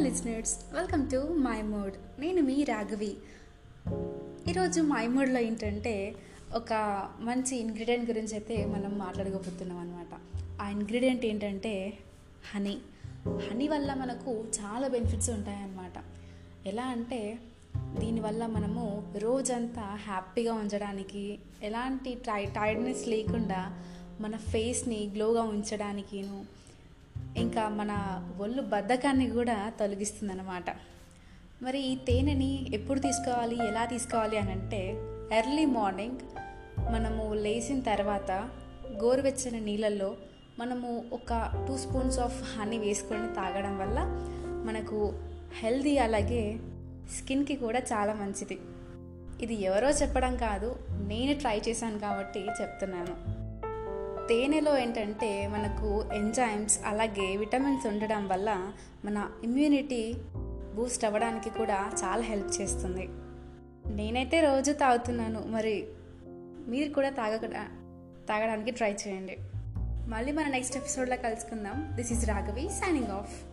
Listeners welcome to my mood నేను మీ రాఘవి. ఈరోజు మై మూడ్లో ఏంటంటే ఒక మంచి ఇంగ్రీడియంట్ గురించి అయితే మనం మాట్లాడుకోబోతున్నాం అనమాట ఆ ఇంగ్రీడియంట్ ఏంటంటే హనీ హనీ వల్ల మనకు చాలా బెనిఫిట్స్ ఉంటాయన్నమాట. ఎలా అంటే దీనివల్ల మనము రోజంతా హ్యాపీగా ఉంచడానికి ఎలాంటి టై టైర్డ్నెస్ లేకుండా మన ఫేస్ని గ్లోగా ఉంచడానికిను ఇంకా మన ఒళ్ళు బద్ధకాన్ని కూడా తొలగిస్తుంది అనమాట మరి ఈ తేనెని ఎప్పుడు తీసుకోవాలి ఎలా తీసుకోవాలి అని అంటే ఎర్లీ మార్నింగ్ మనము లేచిన తర్వాత గోరువెచ్చని నీళ్ళల్లో మనము ఒక టూ స్పూన్స్ ఆఫ్ హనీ వేసుకొని తాగడం వల్ల మనకు హెల్దీ అలాగే స్కిన్కి కూడా చాలా మంచిది. ఇది ఎవరో చెప్పడం కాదు నేను ట్రై చేశాను కాబట్టి చెప్తున్నాను. తేనెలో ఏంటంటే మనకు ఎంజైమ్స్ అలాగే విటమిన్స్ ఉండడం వల్ల మన ఇమ్యూనిటీ బూస్ట్ అవ్వడానికి కూడా చాలా హెల్ప్ చేస్తుంది. నేనైతే రోజు తాగుతున్నాను. మరి మీరు కూడా తాగక తాగడానికి ట్రై చేయండి. మళ్ళీ మన నెక్స్ట్ ఎపిసోడ్లో కలుసుకుందాం. This is Raghavi signing off